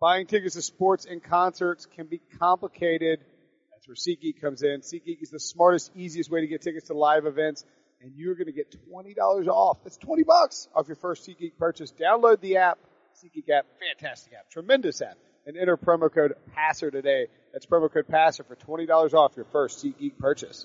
Buying tickets to sports and concerts can be complicated. That's where SeatGeek comes in. SeatGeek is the smartest, easiest way to get tickets to live events, and you're going to get $20 off. That's 20 bucks off your first SeatGeek purchase. Download the app, SeatGeek app, fantastic app, tremendous app, and enter promo code PASSER today. That's promo code PASSER for $20 off your first SeatGeek purchase.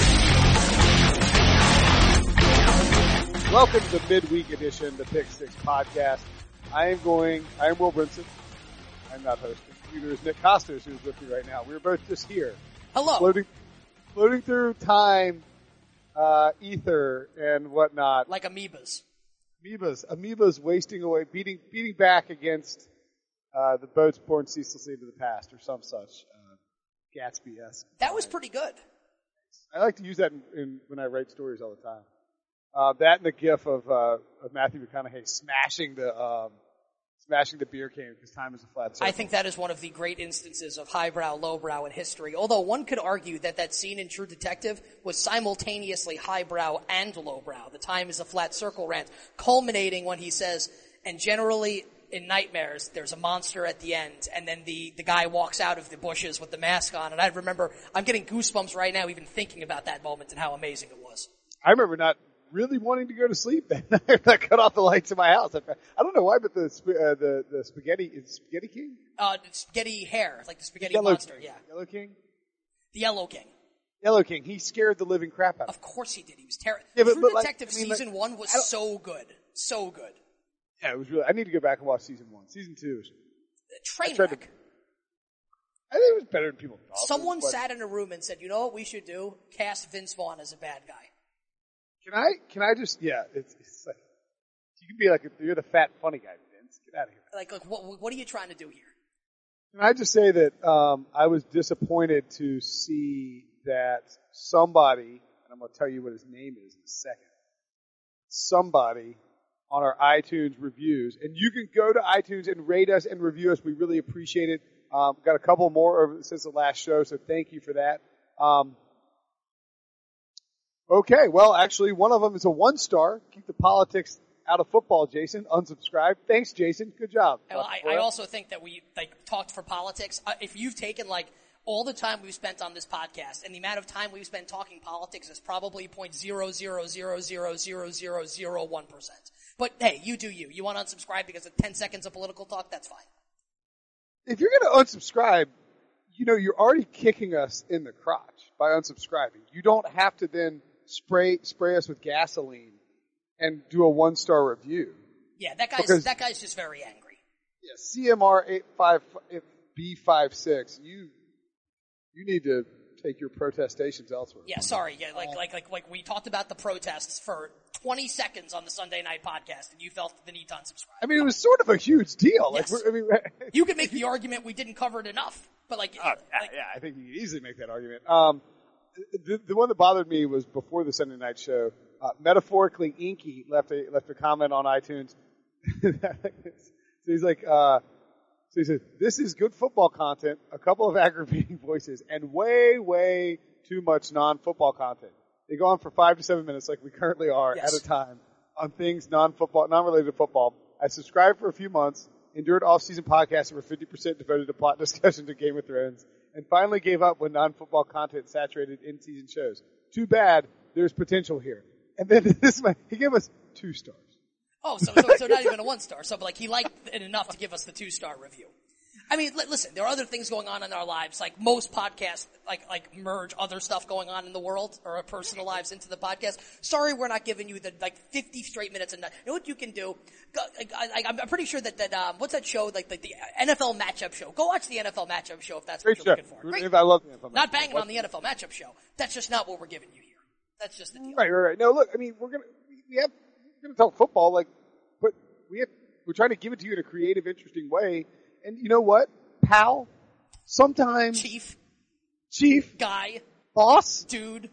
Welcome to the midweek edition, of the Pick Six podcast. I am going, I am Will Brinson. I'm not hosting. Neither is Nick Kostos, who's with me right now. We're both just here. Hello. Floating, floating through time, uh, ether and whatnot. Like amoebas. Amoebas, amoebas wasting away, beating, beating back against, uh, the boats born ceaselessly into the past or some such, uh, Gatsby-esque. That was pretty good. I like to use that in, in, when I write stories all the time. Uh, that and the gif of, uh, of Matthew McConaughey smashing the, um, smashing the beer can because time is a flat circle. I think that is one of the great instances of highbrow, lowbrow in history. Although one could argue that that scene in True Detective was simultaneously highbrow and lowbrow. The time is a flat circle rant, culminating when he says, and generally in nightmares, there's a monster at the end, and then the, the guy walks out of the bushes with the mask on, and I remember, I'm getting goosebumps right now even thinking about that moment and how amazing it was. I remember not really wanting to go to sleep that night. I cut off the lights in my house. I, I don't know why, but the uh, the the spaghetti is Spaghetti King. Uh, spaghetti hair, like the spaghetti Yellow monster, King. yeah. Yellow King. The Yellow King. Yellow King. He scared the living crap out of Of course he did. He was terrible. Yeah, but- True but, like, Detective I mean, like, season one was so good. So good. Yeah, it was really. I need to go back and watch season one. Season two. is- Train tried to- I think it was better than people thought. Someone sat in a room and said, you know what we should do? Cast Vince Vaughn as a bad guy. Can I? Can I just? Yeah, it's, it's like you can be like you're the fat funny guy, Vince. Get out of here. Like, like what, what are you trying to do here? Can I just say that um, I was disappointed to see that somebody, and I'm going to tell you what his name is in a second. Somebody on our iTunes reviews, and you can go to iTunes and rate us and review us. We really appreciate it. Um, got a couple more over, since the last show, so thank you for that. Um, okay, well, actually, one of them is a one star. Keep the politics out of football, Jason. Unsubscribe. Thanks, Jason. Good job. Well, I, I also think that we like talked for politics. Uh, if you've taken like all the time we've spent on this podcast and the amount of time we've spent talking politics is probably point zero zero zero zero zero zero zero one percent. But hey, you do you. You want to unsubscribe because of ten seconds of political talk? That's fine. if you're going to unsubscribe, you know, you're already kicking us in the crotch by unsubscribing. You don't have to then spray, spray us with gasoline and do a one star review. Yeah, that guy's Because- that guy's just very angry. Yeah, CMR eight five B five six. You, you need to take your protestations elsewhere. Yeah, sorry. Yeah, like like like like we talked about the protests for 20 seconds on the Sunday night podcast, and you felt the need to unsubscribe. I mean, it was sort of a huge deal. Like, Yes. we're, I mean, You could make the argument we didn't cover it enough, but like, Uh, yeah, like yeah, I think you could easily make that argument. Um, the, the one that bothered me was before the Sunday night show. Uh, metaphorically, Inky left a left a comment on iTunes. so he's like, uh, so he said, "This is good football content, a couple of aggravating voices, and way, way too much non-football content. They go on for five to seven minutes, like we currently are Yes. at a time, on things non-football, non-related to football. I subscribed for a few months, endured off-season podcasts that were 50% devoted to plot discussion to Game of Thrones, and finally gave up when non-football content saturated in-season shows. Too bad. There's potential here. And then this man, he gave us two stars. oh, so, so so not even a one star. So, like he liked it enough to give us the two star review. I mean, li- listen, there are other things going on in our lives. Like most podcasts, like like merge other stuff going on in the world or our personal lives into the podcast. Sorry, we're not giving you the like 50 straight minutes. And you know what you can do? Go, I, I, I'm pretty sure that that um, what's that show? Like the, the NFL matchup show. Go watch the NFL matchup show if that's Great what you're looking for. Great. I love the NFL Not banging on the NFL matchup show. That's just not what we're giving you here. That's just the deal. Right, right, right. No, look, I mean, we're gonna we- we have we're gonna talk football, like, but we have we're trying to give it to you in a creative, interesting way, and you know what, pal? Sometimes, Chief, chief, guy, boss, dude.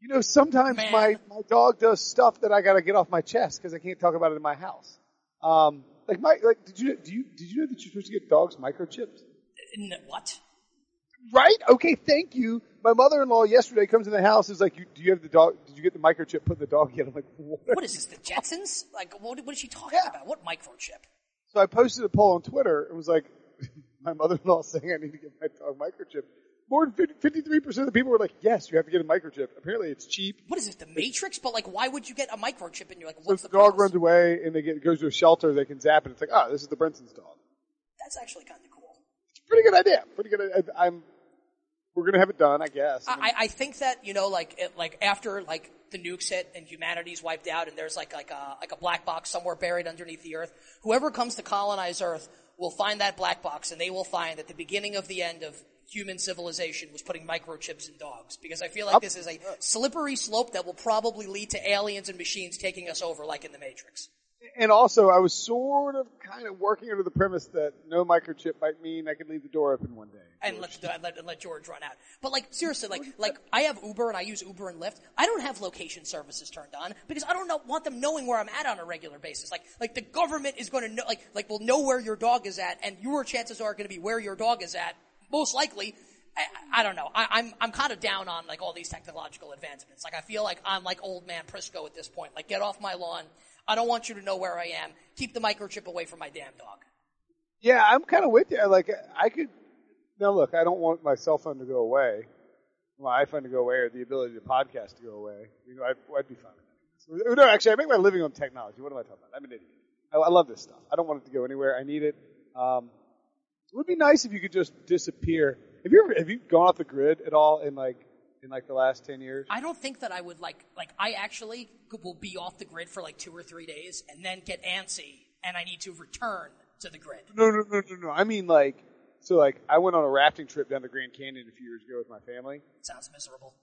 you know, sometimes Man. my, my dog does stuff that I gotta get off my chest because I can't talk about it in my house. Um, like my, like, did you, do you, did you know that you're supposed to get dogs microchipped? What? Right? Okay, thank you. My mother-in-law yesterday comes in the house is like, you, do you have the dog, did you get the microchip put in the dog yet? I'm like, what? What is this? The Jetsons? Like, what, what is she talking Yeah. about? What microchip? So I posted a poll on Twitter and was like, my mother-in-law saying I need to get my dog microchip. More than 50, 53% of the people were like, yes, you have to get a microchip. Apparently it's cheap. What is this? The Matrix? But like, why would you get a microchip? And you're like, So what's if the the dog runs away and they get, goes to a shelter, they can zap it. It's like, oh, this is the Brinson's dog. That's actually kind of cool. It's a pretty good idea. Pretty good. I, I'm, we're gonna have it done, I guess. I, I think that you know, like, it, like after like the nukes hit and humanity's wiped out, and there's like like a like a black box somewhere buried underneath the earth. Whoever comes to colonize Earth will find that black box, and they will find that the beginning of the end of human civilization was putting microchips in dogs. Because I feel like this is a slippery slope that will probably lead to aliens and machines taking us over, like in the Matrix. And also, I was sort of kind of working under the premise that no microchip might mean I could leave the door open one day. and let, let let George run out. But like seriously, like like I have Uber and I use Uber and Lyft. I don't have location services turned on because I don't know, want them knowing where I'm at on a regular basis. Like like the government is going to know like like will know where your dog is at, and your chances are going to be where your dog is at most likely. I, I don't know. I, I'm I'm kind of down on like all these technological advancements. Like I feel like I'm like old man Prisco at this point. Like get off my lawn. I don't want you to know where I am. Keep the microchip away from my damn dog. Yeah, I'm kind of with you. Like, I could. Now, look, I don't want my cell phone to go away, my iPhone to go away, or the ability to podcast to go away. You know, I'd, I'd be fine with that. No, actually, I make my living on technology. What am I talking about? I'm an idiot. I, I love this stuff. I don't want it to go anywhere. I need it. Um, it would be nice if you could just disappear. Have you ever have you gone off the grid at all in like in like the last ten years? I don't think that I would like like I actually will be off the grid for like two or three days and then get antsy and I need to return to the grid. No, no, no, no, no. I mean like so like I went on a rafting trip down the Grand Canyon a few years ago with my family. sounds miserable.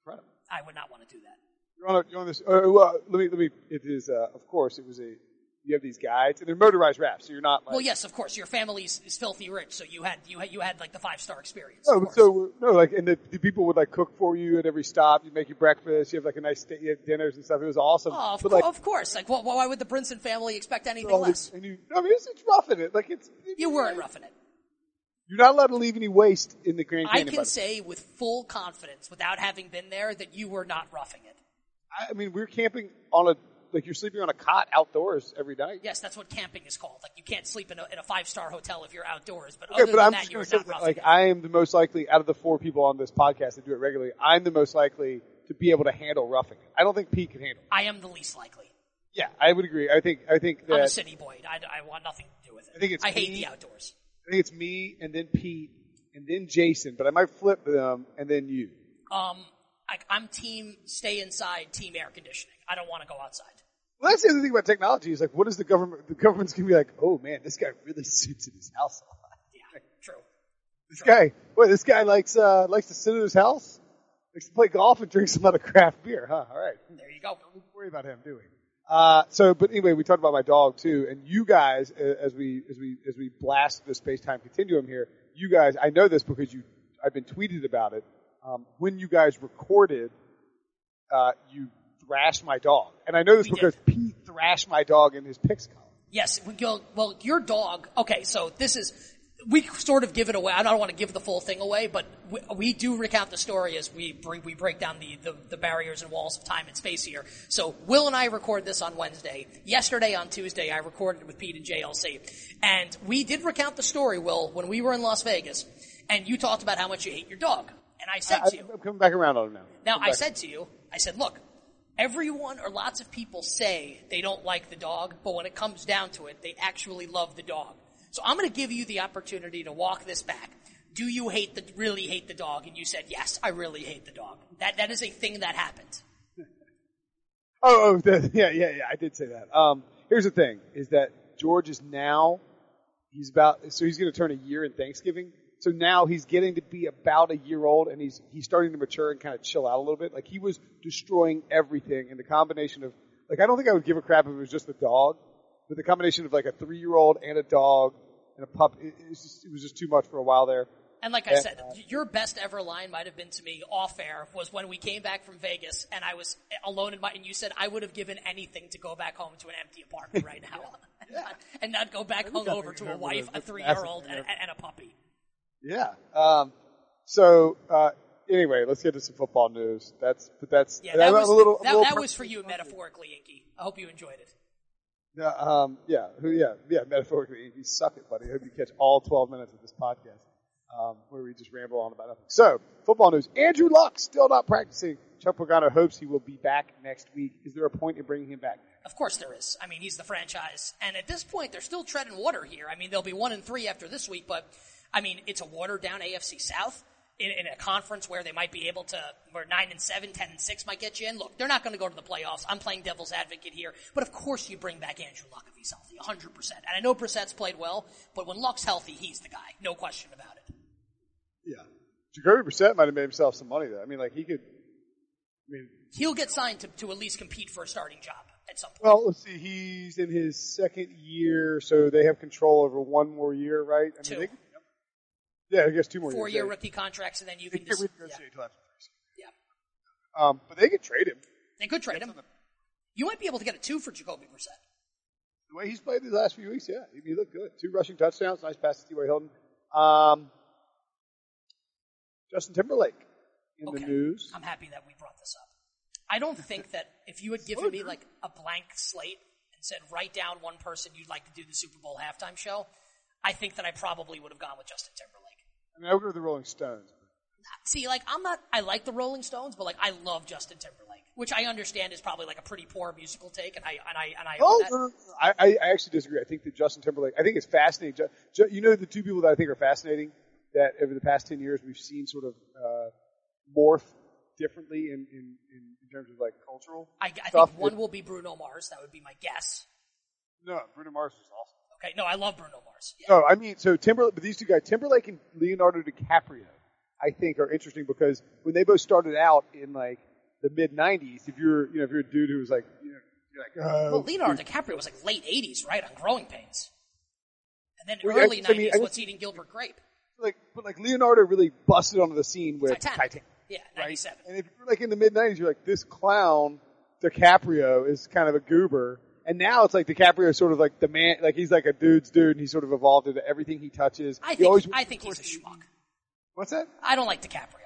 Incredible. I would not want to do that. You're on, a, you're on this. Uh, well, let me let me. It is uh, of course it was a. You have these guides and they're motorized rafts, so you're not like. Well, yes, of course. Your family is, is filthy rich, so you had you had you had like the five star experience. No, of but course. so no, like, and the, the people would like cook for you at every stop. You make you breakfast. You have like a nice you have dinners and stuff. It was awesome. Oh, of, but like, of course. Like, wh- why would the Brinson family expect anything all less? this- and you, I mean, it's, it's rough in it. Like it's. You weren't roughing it. You're not allowed to leave any waste in the Grand I Canyon. by can say with full confidence, without having been there, that you were not roughing it. I, I mean, we're camping on a like you're sleeping on a cot outdoors every night. Yes, that's what camping is called. Like, you can't sleep in a, in a five star hotel if you're outdoors, but Okay, other but than I'm that, you're going to say not that, like. I am the most likely, out of the four people on this podcast that do it regularly, I'm the most likely to be able to handle roughing it. I don't think Pete can handle it. I am the least likely. Yeah, I would agree. I think, I think that I'm a city boy. I, I want nothing to do with it. I think it's I hate me. the outdoors. I think it's me and then Pete and then Jason, but I might flip them and then you. Um, I, I'm team stay inside, team air conditioning. I don't want to go outside. Well, that's the other thing about technology is like, what is the government, the government's going to be like, oh man, this guy really sits in his house a lot. Yeah, true. This guy, boy, this guy likes, uh, likes to sit in his house, likes to play golf and drink some lot of craft beer, huh? All right. There you go. Don't worry about him, do we? Uh, so, but anyway, we talked about my dog too, and you guys, as we as we as we blast the space time continuum here, you guys, I know this because you, I've been tweeted about it. Um, when you guys recorded, uh, you thrashed my dog, and I know this We because Pete thrashed my dog in his picks column. Yes, we well, your dog, okay, so this is, we sort of give it away. I don't want to give the full thing away, but we, we do recount the story as we bring, we break down the, the, the barriers and walls of time and space here. So Will and I record this on Wednesday. Yesterday on Tuesday, I recorded with Pete and JLC. And we did recount the story, Will, when we were in Las Vegas, and you talked about how much you hate your dog. And I said I, to you, I'm coming back around on him now. now, I said to you, I said, look, everyone or lots of people say they don't like the dog, but when it comes down to it, they actually love the dog. So I'm going to give you the opportunity to walk this back. Do you hate the, really hate the dog? And you said, yes, I really hate the dog. That, that is a thing that happened. Oh, oh the, yeah, yeah, yeah. I did say that. Um, here's the thing: is that George is now he's about so he's going to turn a year in Thanksgiving. So now he's getting to be about a year old, and he's he's starting to mature and kind of chill out a little bit. Like he was destroying everything, and the combination of like I don't think I would give a crap if it was just the dog, but the combination of like a three year old and a dog, and a pup. It, it, was just, it was just too much for a while there. And like I said, uh, your best ever line might have been to me off air was when we came back from Vegas and I was alone in my, and you said I would have given anything to go back home to an empty apartment right now and, not, and, not, go back home over to a wife, a three year old, and, and, a puppy. Yeah. Um, so, uh, anyway, let's get to some football news. That's, but that's, yeah, that, was, little, that, that was for you metaphorically, Inky. I hope you enjoyed it. Yeah, um, yeah, who, yeah, yeah, metaphorically, you suck it, buddy. I hope you catch all 12 minutes of this podcast um, where we just ramble on about nothing. So, football news. Andrew Luck still not practicing. Chuck Pagano hopes he will be back next week. Is there a point in bringing him back? Of course there is. I mean, he's the franchise. And at this point, they're still treading water here. I mean, they'll be one and three after this week, but I mean, it's a watered down AFC South in, in, a conference where they might be able to, where nine and seven, ten and six might get you in. Look, they're not going to go to the playoffs. I'm playing devil's advocate here, but of course you bring back Andrew Luck if he's healthy, 100%. And I know Brissett's played well, but when Luck's healthy, he's the guy. No question about it. Yeah. Jacoby Brissett might have made himself some money though. I mean, like he could. I mean, he'll get signed to, to at least compete for a starting job at some point. Well, let's see. He's in his second year, so they have control over one more year, right? I mean, Two. Yeah, I guess two more Four years. year rookie contracts, and then you can just. renegotiate Yeah. yeah. Um, but they could trade him. They could trade him. The, you might be able to get a two for Jacoby Brissett. The way he's played these last few weeks, yeah, he looked good. Two rushing touchdowns, nice pass to T.Y. Hilton. Um, Justin Timberlake in okay. the news. I'm happy that we brought this up. I don't think that if you had given me like a blank slate and said write down one person you'd like to do the Super Bowl halftime show, I think that I probably would have gone with Justin Timberlake. I mean, I would go with the Rolling Stones. See, like I'm not. I like the Rolling Stones, but like I love Justin Timberlake, which I understand is probably like a pretty poor musical take, and I and I and I. Oh, no. I, I actually disagree. I think that Justin Timberlake. I think it's fascinating. You know, the two people that I think are fascinating that over the past 10 years we've seen sort of uh, morph differently in, in, in, terms of like cultural I, I think one will be Bruno Mars. That would be my guess. No, Bruno Mars is awesome. Okay, no, I love Bruno Mars. Yeah. No, I mean, so Timberlake, but these two guys, Timberlake and Leonardo DiCaprio, I think are interesting because when they both started out in like the mid 90s, if you're, you know, if you're a dude who was like, you know, you're like, oh, well, Leonardo DiCaprio was like late 80s, right, on Growing Pains. And then well, early I, 90s, I mean, What's Eating Gilbert Grape like, but like Leonardo really busted onto the scene with Titanic. Titanic yeah, 97. Right? And if you're like in the mid 90s, you're like, this clown, DiCaprio, is kind of a goober. And now it's like DiCaprio is sort of like the man, like he's like a dude's dude and he's sort of evolved into everything he touches. I he think, always, I think he's a schmuck. What's that? I don't like DiCaprio.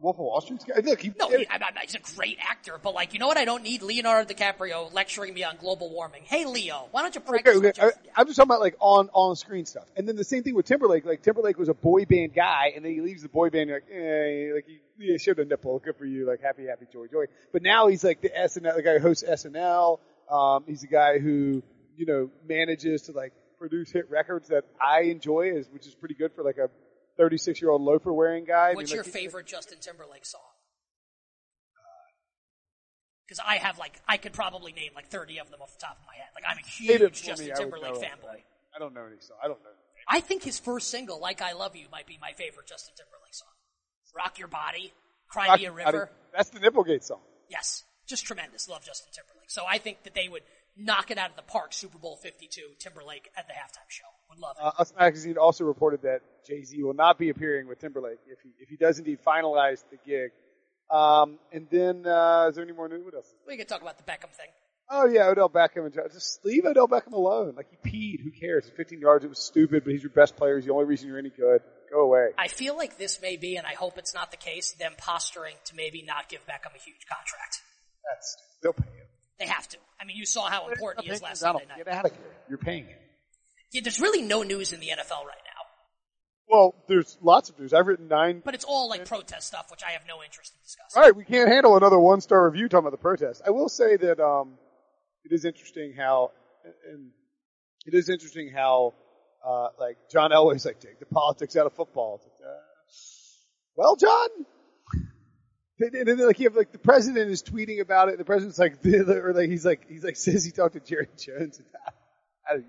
Wolf of Wall Street guy. Look, he, no, he, I, I, he's a great actor, but like, you know what? I don't need Leonardo DiCaprio lecturing me on global warming. Hey, Leo, why don't you practice? Okay, okay. I, am just talking about like on on screen stuff. And then the same thing with Timberlake. Like Timberlake was a boy band guy, and then he leaves the boy band. You're like, eh, like he, he showed a nipple. Good for you. Like happy, happy, joy, joy. But now he's like the SNL, the guy who hosts SNL. Um, he's a guy who you know manages to like produce hit records that I enjoy, is which is pretty good for like a 36 year old loafer wearing guy. What's I mean, your like, favorite Justin Timberlake song? Because I have like, I could probably name like 30 of them off the top of my head. Like I'm a huge Justin me, Timberlake fanboy. I don't know any song. I don't know. I think his first single, "Like I Love You," might be my favorite Justin Timberlake song. "Rock Your Body," "Cry Rock Me a River." Body. That's the Nipplegate song. Yes, just tremendous. Love Justin Timberlake. So I think that they would knock it out of the park. Super Bowl Fifty Two, Timberlake at the halftime show. Would love it. Uh, Us Magazine also reported that Jay Z will not be appearing with Timberlake if he if he does indeed finalize the gig. Um, and then, uh, is there any more news? What else? We can talk about the Beckham thing. Oh yeah, Odell Beckham and just leave Odell Beckham alone. Like he peed. Who cares? 15 yards. It was stupid, but he's your best player. He's the only reason you're any good. Go away. I feel like this may be, and I hope it's not the case, them posturing to maybe not give Beckham a huge contract. That's they'll pay him. They have to. I mean, you saw how important he is last Sunday night. Get out of here. You're paying him. Yeah, there's really no news in the NFL right now. Well, there's lots of news. I've written nine. But it's all like protest stuff, which I have no interest in discussing. All right, we can't handle another one star review talking about the protest. I will say that um, it is interesting how, and it is interesting how, uh, like John Elway's like take the politics out of football. Like, uh, well, John. And then like you have like the president is tweeting about it. The president's like, or like he's like he's like says he talked to Jerry Jones.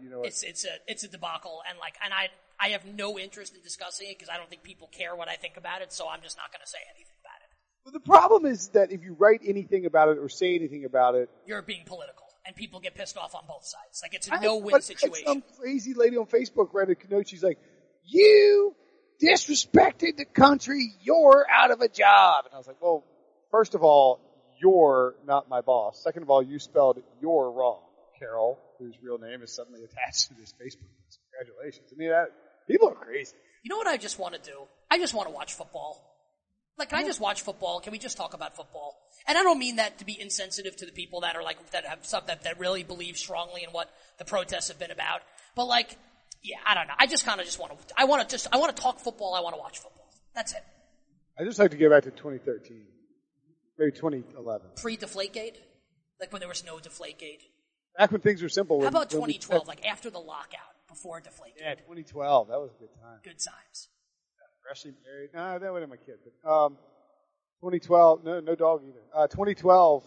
you know, what? it's it's a it's a debacle, and like, and I I have no interest in discussing it because I don't think people care what I think about it, so I'm just not going to say anything about it. Well, the problem is that if you write anything about it or say anything about it, you're being political. and people get pissed off on both sides. Like it's a no-win situation. Some crazy lady on Facebook read a note. She's like, "You disrespected the country. You're out of a job." And I was like, "Well, first of all, you're not my boss. Second of all, you spelled you're wrong, Carol, whose real name is suddenly attached to this Facebook post. Congratulations. I mean, that, people are crazy. You know what I just want to do? I just want to watch football. Like, can I just watch football? Can we just talk about football? And I don't mean that to be insensitive to the people that are like, that have stuff that, that really believe strongly in what the protests have been about. But like, yeah, I don't know. I just kind of just want to, I want to just, I want to talk football. I want to watch football. That's it. I just like to go back to 2013, maybe 2011, Pre-Deflategate? Like when there was no Deflategate? back when things were simple. How about when we- 2012? Like after the lockout, before Deflategate? yeah, 2012. That was a good time. Good times. freshly married. No, that wasn't my kid. But um, 2012, no, no dog either. Uh, 2012,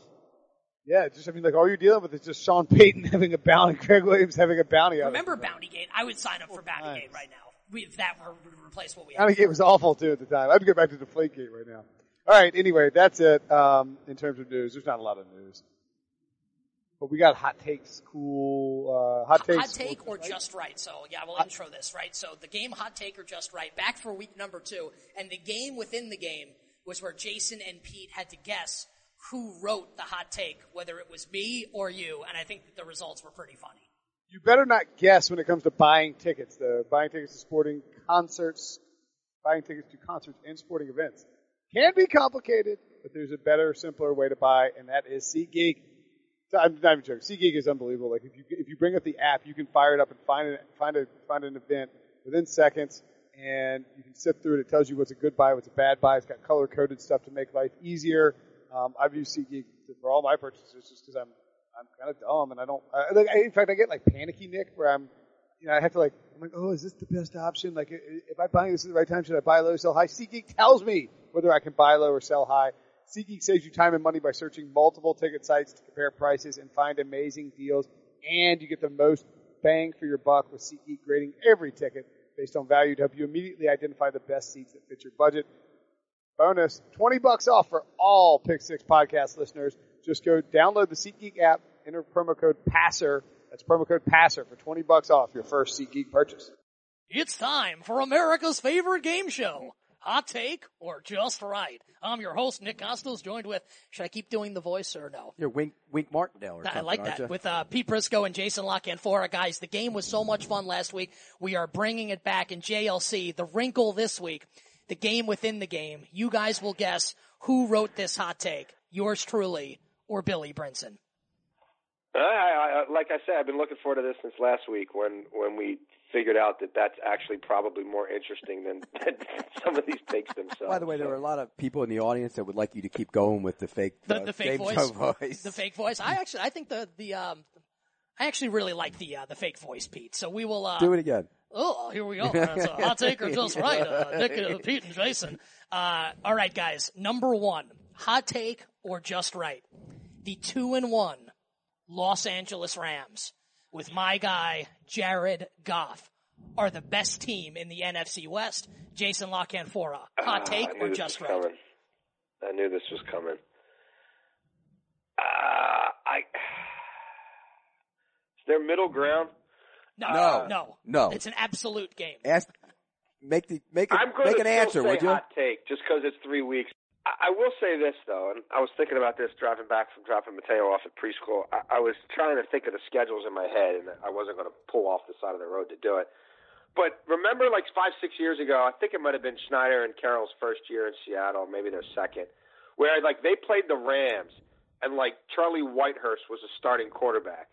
yeah, just I mean, like all you're dealing with is just Sean Payton having a bounty, Gregg Williams having a bounty. Remember. Bountygate? I would sign up for Bountygate right now. We, if that were to replace what we have. Bountygate was awful too at the time. I'd go back to Deflategate right now. All right, anyway, that's it um, in terms of news. There's not a lot of news, but we got hot takes, cool uh, hot takes. Hot take or just right? So yeah, we'll intro this, right? So the game hot take or just right, back for week number two, and the game within the game was where Jason and Pete had to guess who wrote the hot take, whether it was me or you, and I think that the results were pretty funny. You better not guess when it comes to buying tickets. The buying tickets to sporting concerts, buying tickets to concerts and sporting events can be complicated, but there's a better, simpler way to buy, and that is SeatGeek. I'm not even joking. SeatGeek is unbelievable. Like if you if you bring up the app, you can fire it up and find it, find a find an event within seconds, and you can sift through it. It tells you what's a good buy, what's a bad buy. It's got color coded stuff to make life easier. Um, I've used SeatGeek for all my purchases just because I'm I'm kind of dumb and I don't. I, like, I, in fact, I get like panicky, Nick, where I'm, you know, I have to like, I'm like, oh, is this the best option? Like, if I buy this at the right time, should I buy low, or sell high? SeatGeek tells me whether I can buy low or sell high. SeatGeek saves you time and money by searching multiple ticket sites to compare prices and find amazing deals, and you get the most bang for your buck with SeatGeek grading every ticket based on value to help you immediately identify the best seats that fit your budget. Bonus, 20 bucks off for all Pick Six podcast listeners. Just go download the SeatGeek app, enter promo code PASSER. That's promo code PASSER for 20 bucks off your first SeatGeek purchase. It's time for America's favorite game show. Hot take or just right? I'm your host, Nick Kostos, joined with, should I keep doing the voice or no? You're Wink Wink Martindale or I something, like aren't that. you? With uh, Pete Prisco and Jason Lock and La Canfora. Guys, the game was so much fun last week. We are bringing it back in JLC. The wrinkle this week, the game within the game. You guys will guess who wrote this hot take. Yours truly or Billy Brinson. I, I, I- like I said, I've been looking forward to this since last week when when we figured out that that's actually probably more interesting than, than some of these takes themselves. By the way, there were a lot of people in the audience that would like you to keep going with the fake The, uh, the fake voice. voice. The fake voice. I actually, I think the, the, um, I actually really like the, uh, the fake voice, Pete. So we will, uh, Do it again. Oh, here we go. That's a hot take or just right. Uh, Nick, uh, Pete, and Jason. Uh, all right, guys. Number one, hot take or just right. The two and one Los Angeles Rams with my guy Jared Goff are the best team in the NFC West. Jason La Canfora. Hot Ah, take I or just right? coming. I knew this was coming. Uh, I. Is there middle ground? No, No. no, No. It's an absolute game. Ask, make the make a, I'm going make to an answer, say would you? hot take just because it's three weeks. I, I will say this though, and I was thinking about this driving back from dropping Mateo off at preschool. I, I was trying to think of the schedules in my head, and I wasn't going to pull off the side of the road to do it. But remember, like five, six years ago, I think it might have been Schneider and Carroll's first year in Seattle, maybe their second, where like they played the Rams, and like Charlie Whitehurst was a starting quarterback,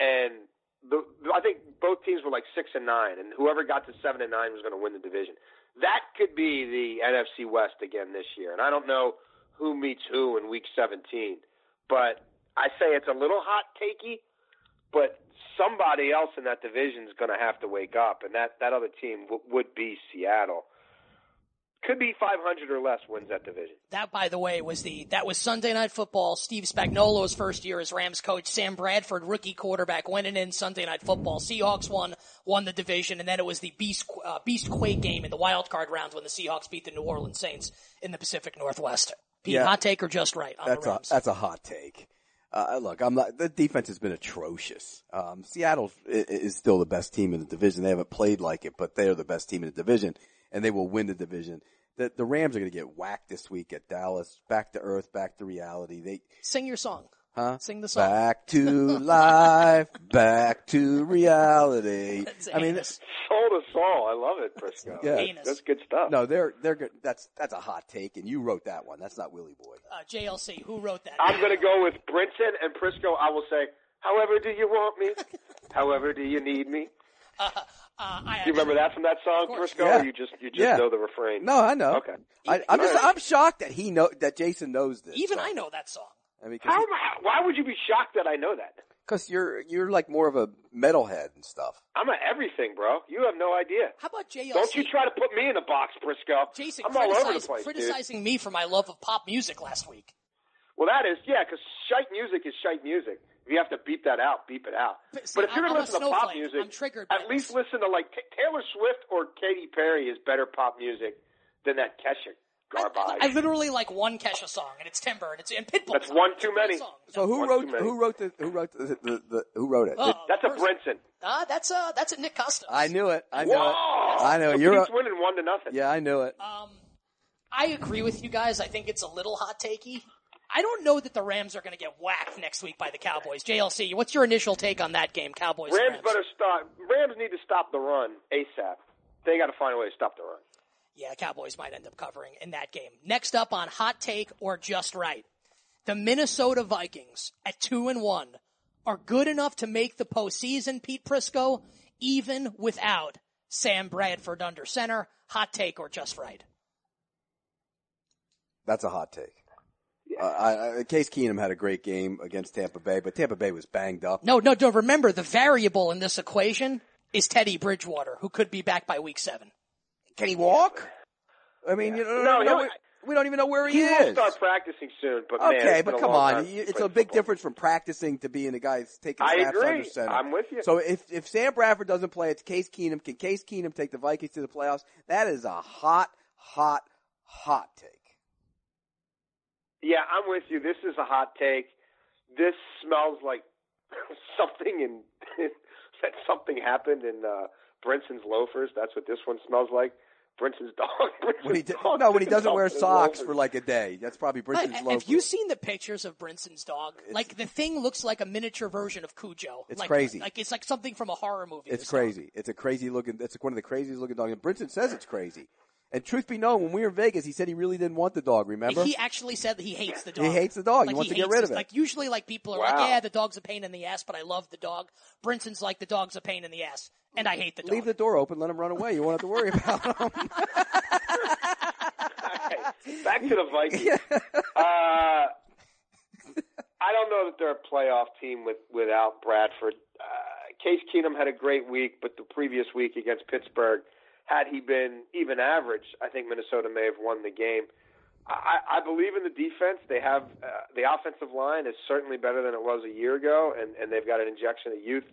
and the, I think both teams were like six and nine, and whoever got to seven and nine was going to win the division. That could be the NFC West again this year, and I don't know who meets who in Week 17, but I say it's a little hot takey, but somebody else in that division is going to have to wake up, and that that other team w- would be Seattle. Could be 500 or less wins that division. That, by the way, was the that was Sunday Night Football. Steve Spagnuolo's first year as Rams coach. Sam Bradford, rookie quarterback, winning in Sunday Night Football. Seahawks won won the division, and then it was the Beast uh, Beast Quake game in the wild card round when the Seahawks beat the New Orleans Saints in the Pacific Northwest. Pete, Yeah. hot take or just right on That's the a that's a hot take. Uh, look, I'm not, the defense has been atrocious. Um, Seattle is, is still the best team in the division. They haven't played like it, but they're the best team in the division and they will win the division. The, the Rams are going to get whacked this week at Dallas. Back to earth, back to reality. They, Sing your song. huh? Sing the song. Back to life, back to reality. That's I mean, heinous. Soul to soul. I love it, Prisco. Yeah. Heinous. That's good stuff. no, they're, they're good. That's, that's a hot take and you wrote that one. That's not Willie Boy. Uh, JLC, who wrote that? I'm going to go with Brinson and Prisco. I will say, however do you want me? however do you need me? Uh, I Do you remember that from that song, course. Prisco? Yeah. Or you just you just Yeah. know the refrain? No, I know. Okay. I, I'm just, All right. I'm shocked that he know, that Jason knows this. Even So, I know that song. I mean, How, how? Why would you be shocked that I know that? cause you're, you're like more of a metalhead and stuff. I'm a everything, bro. You have no idea. How about JLC? Don't you try to put me in a box, Prisco. Jason I'm all over the criticized- place, dude. criticizing me for my love of pop music last week. Well, that is, yeah, because shite music is shite music. If you have to beep that out, beep it out. But But, if you're going to listen to pop music, I'm triggered at least this. listen to like T- Taylor Swift or Katy Perry is better pop music than that Kesha garbage. I, I literally like one Kesha song, and it's Timber, and it's and Pitbull. That's song. one too many. song. So who One wrote, who wrote the, who wrote the, the, the who wrote it? Oh, That's a person. Brinson. Ah, that's a that's a Nick Kostos. I knew it. I knew Whoa! it. I know So you're. Pete's winning one to nothing. Yeah, I knew it. Um, I agree with you guys. I think it's a little hot takey. I don't know that the Rams are going to get whacked next week by the Cowboys. JLC, what's your initial take on that game, Cowboys? Rams Rams? better stop. Rams need to stop the run ASAP. They got to find a way to stop the run. Yeah, Cowboys might end up covering in that game. Next up on hot take or just right, the Minnesota Vikings at two and one are good enough to make the postseason. Pete Prisco, even without Sam Bradford under center. Hot take or just right? That's a hot take. Uh, I, I, Case Keenum had a great game against Tampa Bay, but Tampa Bay was banged up. No, no, no. Remember, the variable in this equation is Teddy Bridgewater, who could be back by week seven. Can he walk? I mean, you know, No, no, he'll- we, we don't even know where he, He will is. start practicing soon, but Okay, it's but come on, time You- since it's a big football. difference from practicing to being the guy that's taking I snaps agree. under center. I'm with you. So if if Sam Bradford doesn't play, it's Case Keenum. Can Case Keenum take the Vikings to the playoffs? That is a hot, hot, hot take. Yeah, I'm with you. This is a hot take. This smells like something in that something happened in uh Brinson's loafers. That's what this one smells like. Brinson's dog. Brinson's When he d- dog no, when he doesn't wear socks loafers. for like a day, that's probably Brinson's Have loafers. you seen the pictures of Brinson's dog? like the thing looks like a miniature version of Cujo. It's like, crazy. Like it's like something from a horror movie. It's this dog. crazy. It's a crazy looking. It's one of the craziest looking dogs. And Brinson says it's crazy. And truth be known, when we were in Vegas, he said he really didn't want the dog. Remember? He actually said that he hates the dog. He hates the dog. He Like, wants to get hates rid his- of it. Like usually, like people are like, "Yeah, the dog's a pain in the ass," but I love the dog. Brinson's like, "The dog's a pain in the ass, and I hate the dog." Leave the door open, let him run away. You won't have to worry about him. Okay, back to the Vikings. uh, I don't know that they're a playoff team with without Bradford. Uh, Case Keenum had a great week, but the previous week against Pittsburgh, had he been even average, I think Minnesota may have won the game. I, I believe in the defense. They have uh, the offensive line is certainly better than it was a year ago, and, and they've got an injection of youth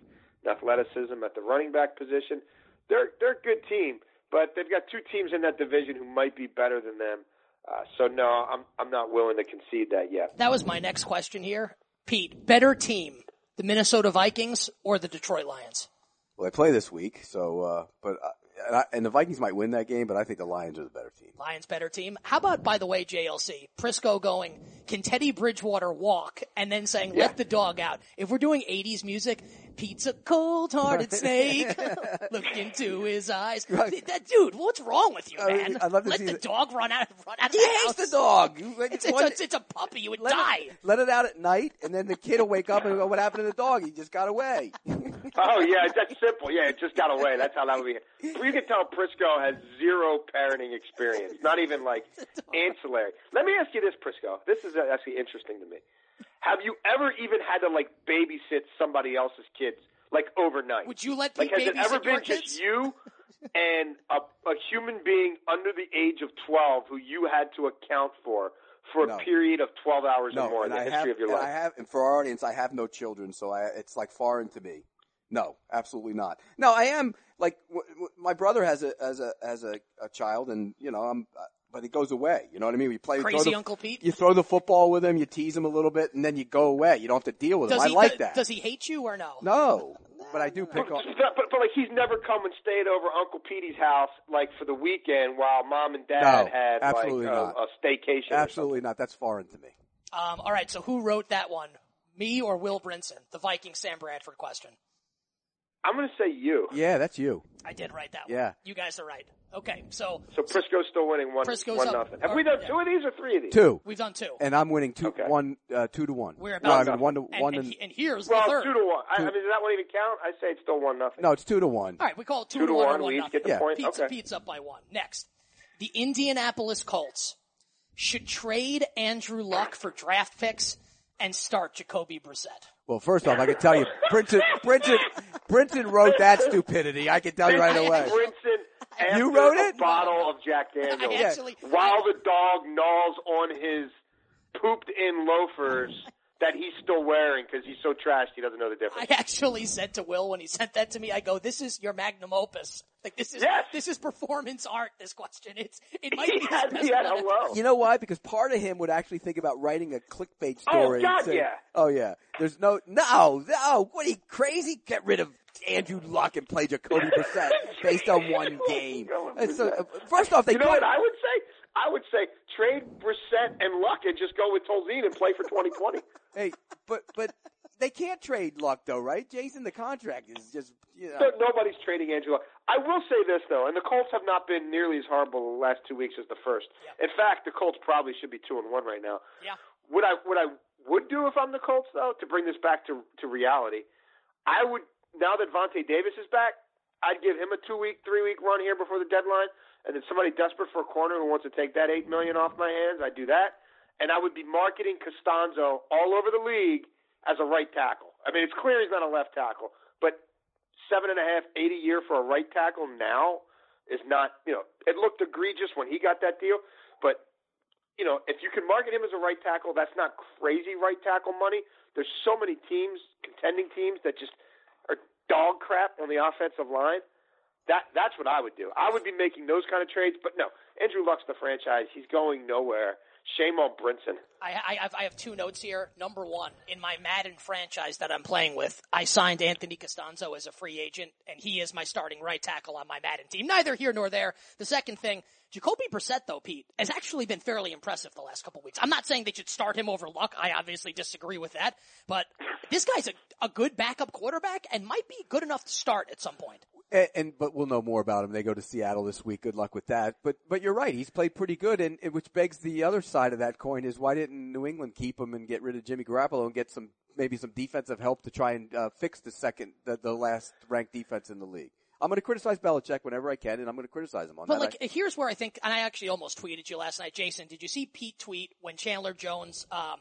and athleticism at the running back position. They're they're a good team, but they've got two teams in that division who might be better than them. Uh, so no, I'm I'm not willing to concede that yet. That was my next question here, Pete. Better team, the Minnesota Vikings or the Detroit Lions? well, they play this week, so uh, but uh, and, I, and the Vikings might win that game, but I think the Lions are the better team. Lions better team. How about, by the way, JLC, Prisco going, can Teddy Bridgewater walk? And then saying, let the dog out. If we're doing 80s music, Pete's a cold-hearted snake. Look into his eyes. That dude, what's wrong with you, man? I'd love to let see the, the- dog run out, run out of He the hates house. the dog. It's, it's, a, it's a puppy. You would let die. It, let it out at night, and then the kid will wake up and go, "What happened to the dog? He just got away." Oh yeah, that's simple. Yeah, it just got away. That's how that would be. You can tell Prisco has zero parenting experience, not even like ancillary. Let me ask you this, Prisco. This is uh, actually interesting to me. Have you ever even had to like babysit somebody else's kids like overnight? Would you let like Pete has it ever been kids? just you and a, a human being under the age of twelve who you had to account for for a period of twelve hours or more in the I history have, of your life? I have, and for our audience, I have no children, so I, it's like foreign to me. No, absolutely not. No, I am like w- w- my brother has a as a as a, a child, and you know, I'm but it goes away. You know what I mean? We play Crazy throw the, Uncle Pete? You throw the football with him, you tease him a little bit, and then you go away. You don't have to deal with him. Does I like do- that. Does he hate you or no? No, but I do pick But, up. but, but like he's never come and stayed over Uncle Petey's house like for the weekend while mom and dad No, had absolutely like a, not. a staycation. Absolutely not. That's foreign to me. Um, all right, so who wrote that one? Me or Will Brinson? The Viking Sam Bradford question. I'm going to say you. Yeah, that's you. I did write that one. Yeah. You guys are right. Okay, so So Prisco's still winning one, Prisco's one up. nothing. Have Or- we done yeah. two of these or three of these? Two. we've done two. And I'm winning two, Okay. one, uh, two to one. We're no, I about mean one to and, one. and, to, he- and here's Well, the third. two to one. I, I mean, does that one even count? I say it's still one nothing. no, it's two to one. All right, we call it two, Two to one, one, or one we each nothing. get the Yeah. point. Pete's, okay. Pete's up by one. Next, the Indianapolis Colts should trade Andrew Luck for draft picks and start Jacoby Brissett. Well, first off, I can tell you, Brinton, Brinton, Brinton wrote that stupidity. I can tell you right away. Brinson after You wrote a it? bottle of Jack Daniels actually, while the dog gnaws on his pooped in loafers that he's still wearing because he's so trashed he doesn't know the difference. I actually said to Will when he sent that to me, I go, "This is your magnum opus. Like this is Yes. this is performance art. This question, it's it might he be had, his he had one. hello. You know why? Because part of him would actually think about writing a clickbait Oh, story. and God, say, yeah. Oh yeah. There's no, no, no. What are you crazy? Get rid of Andrew Luck and play Jacoby Brissett based on one game. It's a, uh, first off, they You know what I would say? I would say trade Brissett and Luck and just go with Tolzien and play for 2020. Hey, but but they can't trade Luck though, right? Jason, the contract is just you know. No- Nobody's trading Andrew Luck. I will say this though, and the Colts have not been nearly as horrible the last two weeks as the first. In fact, the Colts probably should be two and one right now. Yeah. What I what I would do if I'm the Colts though, to bring this back to to reality, I would now that Vontae Davis is back, I'd give him a two week, three week run here before the deadline, and then somebody desperate for a corner who wants to take that eight million off my hands, I'd do that, and I would be marketing Castonzo all over the league as a right tackle. I mean, it's clear he's not a left tackle, but seven and a half, eight a year for a right tackle now is not, you know, it looked egregious when he got that deal, but you know, if you can market him as a right tackle, that's not crazy right tackle money. There's so many teams, contending teams, that just are dog crap on the offensive line. That that's what I would do. I would be making those kind of trades. But no, Andrew Luck's the franchise. He's going nowhere. Shame on Brinson. I, I, have, I have two notes here. Number one, in my Madden franchise that I'm playing with, I signed Anthony Castonzo as a free agent, and he is my starting right tackle on my Madden team. Neither here nor there. The second thing, Jacoby Brissett, though, Pete, has actually been fairly impressive the last couple weeks. I'm not saying they should start him over Luck. I obviously disagree with that. But this guy's a, a good backup quarterback and might be good enough to start at some point. And, and but we'll know more about him. They go to Seattle this week. Good luck with that. But but you're right. He's played pretty good, and which begs the other side of that coin is why didn't New England keep him and get rid of Jimmy Garoppolo and get some maybe some defensive help to try and uh, fix the second the, the last ranked defense in the league. I'm going to criticize Belichick whenever I can, and I'm going to criticize him on But that. But like, here's where I think, and I actually almost tweeted you last night, Jason. Did you see Pete tweet when Chandler Jones um,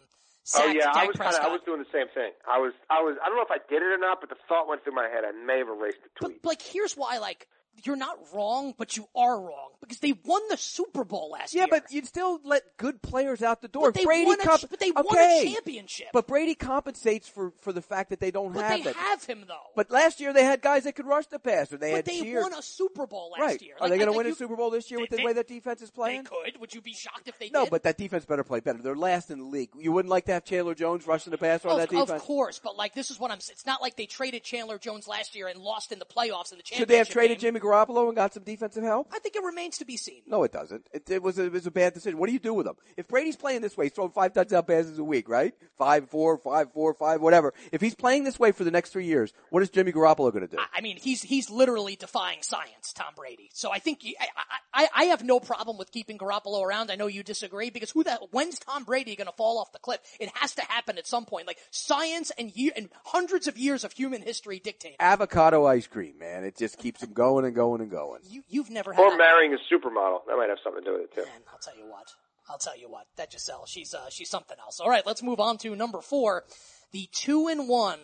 Oh yeah, Dak I was Prescott? of I was doing the same thing. I was I was I don't know if I did it or not, but the thought went through my head. I may have erased the But tweet. like, here's why, like, you're not wrong, but you are wrong because they won the Super Bowl last yeah, year. Yeah, but you'd still let good players out the door. But they Brady won a- comp- but they won a championship. But Brady compensates for for the fact that they don't But have they that. have him though. But last year they had guys that could rush the passer. They But had they cheered. won a Super Bowl last right. year. Are they going to win think a Super Bowl this year with they- the way that defense is playing? They could. Would you be shocked if they No, did? but that defense better play better. They're last in the league. You wouldn't like to have Chandler Jones rushing the passer on of, that defense. of course, but like this is what I'm. Saying. It's not like they traded Chandler Jones last year and lost in the playoffs in the championship. Should they have traded game. Jimmy Garoppolo and got some defensive help? I think it remains to be seen. No, it doesn't. It, it was a, it was a bad decision. What do you do with him? If Brady's playing this way, he's throwing five touchdown passes a week, right? Five, four, five, four, five, whatever. If he's playing this way for the next three years, what is Jimmy Garoppolo going to do? I mean, he's he's literally defying science, Tom Brady. So I think you, I, I I have no problem with keeping Garoppolo around. I know you disagree because who the when's Tom Brady going to fall off the cliff? It has to happen at some point. Like science and year and hundreds of years of human history dictate. Avocado ice cream, man. It just keeps him going and going and going. You you've never had. Or that- marrying a supermodel. That might have something to do with it too. Man, I'll tell you what. I'll tell you what. That Gisele, she's uh, she's something else. All right, let's move on to number four, the two and one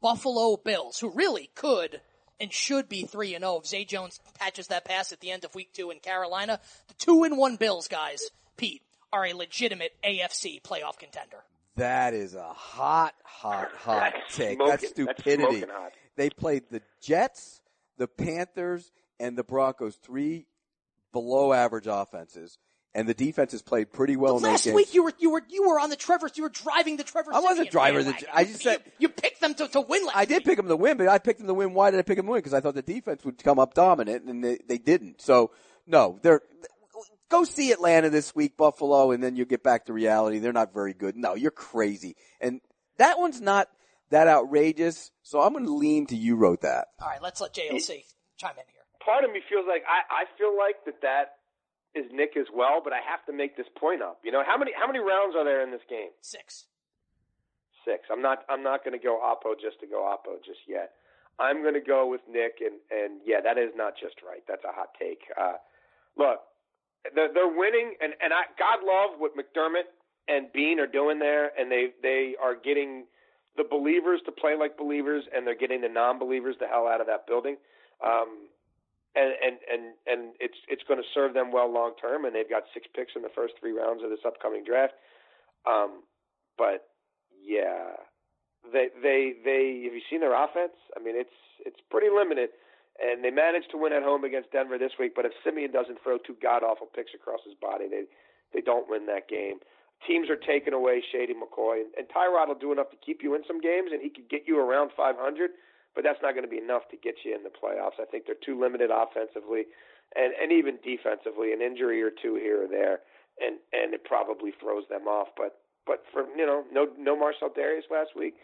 Buffalo Bills, who really could and should be three and zero. If Zay Jones patches that pass at the end of week two in Carolina, the two and one Bills guys, Pete, are a legitimate AFC playoff contender. That is a hot, hot, hot That's take. smoking. That's That's stupidity. smoking hot. They played the Jets, the Panthers, and the Broncos, three below average offenses, and the defense has played pretty well in Last week you were you were you were on the Trevor you were driving the Trevor. I wasn't driving the-. I just You- said- you, picked them to, to win. Last I did week. pick them to win, but I picked them to win. Why did I pick them to win? Because I thought the defense would come up dominant, and they, they didn't. So no, they're go see Atlanta this week, Buffalo, and then you get back to reality. They're not very good. No, you're crazy, and that one's not that outrageous. So I'm going to lean to you wrote that. All right, let's let JLC chime in here. Part of me feels like I, I feel like that that is Nick as well, but I have to make this point up. You know, how many how many rounds are there in this game? Six. Six. I'm not I'm not going to go Oppo just to go Oppo just yet. I'm going to go with Nick, and and yeah, that is not just right. That's a hot take. Uh, look, they're, they're winning, and and I God love what McDermott and Beane are doing there, and they they are getting the believers to play like believers, and they're getting the non-believers the hell out of that building. Um, and and and and it's it's going to serve them well long term. And they've got six picks in the first three rounds of this upcoming draft. Um, but yeah, they they they have you seen their offense? I mean, it's it's pretty limited. And they managed to win at home against Denver this week. But if Siemian doesn't throw two god awful picks across his body, they they don't win that game. Teams are taking away Shady McCoy, and, and Tyrod will do enough to keep you in some games, and he could get you around 500 but that's not going to be enough to get you in the playoffs. I think they're too limited offensively and and even defensively. An injury or two here or there, and and it probably throws them off. But but for you know no no Marcell Dareus last week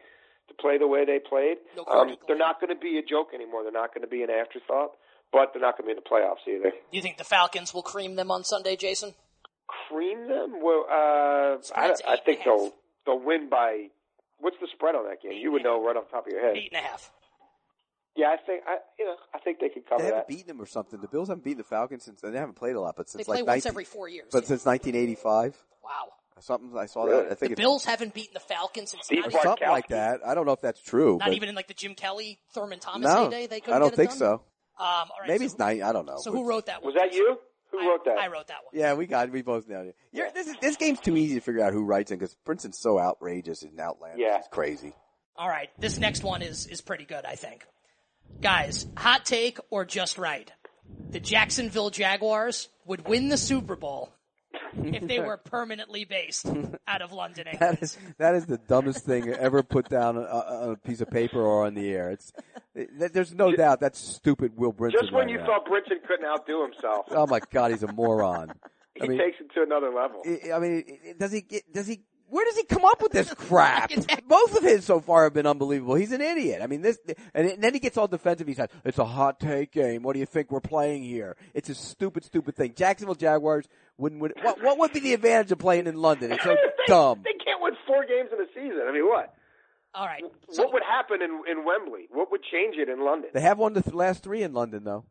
to play the way they played, No um, they're not going to be a joke anymore. They're not going to be an afterthought. But they're not going to be in the playoffs either. Do you think the Falcons will cream them on Sunday, Jason? Cream them? Well, uh, I, I think and a half. they'll they'll win by. What's the spread on that game? Eight You would know right off the top of your head. Eight and a half. Yeah, I think I you know I think they could cover They haven't that. beaten them or something. The Bills haven't beaten the Falcons since they haven't played a lot, but They since play like once 19 every four years. but yeah. since 1985, wow. something I saw Really? that. I think The Bills haven't beaten the Falcons since Steve not, Bartkowski. something like that. I don't know if that's true. not but even in like the Jim Kelly, Thurman Thomas no, heyday. They couldn't I don't get it think done? so. Um, all right, Maybe so, it's nine. I don't know. So but- who wrote that one? Was that you? Who I- wrote that? I wrote that one. Yeah, we got we both nailed it. You're, this is, this game's too easy to figure out who writes it because Princeton's so outrageous and outlandish. Yeah. It's crazy. All right, this next one is is pretty good, I think. Guys, hot take or just right? The Jacksonville Jaguars would win the Super Bowl if they were permanently based out of London, England. That is that is the dumbest thing ever put down on, on a piece of paper or on the air. It's it, there's no doubt that's stupid. Will Brinson. Just when right you now. thought Brinson couldn't outdo himself, Oh my God, he's a moron. he I mean, takes it to another level. I I mean, does he get? Does he? Where does he come up with this crap? Both of his so far have been unbelievable. He's an idiot. I mean, this, and then he gets all defensive. He says, "It's a hot take game. What do you think we're playing here? It's a stupid, stupid thing." Jacksonville Jaguars wouldn't win. What, what would be the advantage of playing in London? It's so they, dumb. They can't win four games in a season. I mean, what? All right. So, What would happen in in Wembley? What would change it in London? They have won the th- last three in London, though.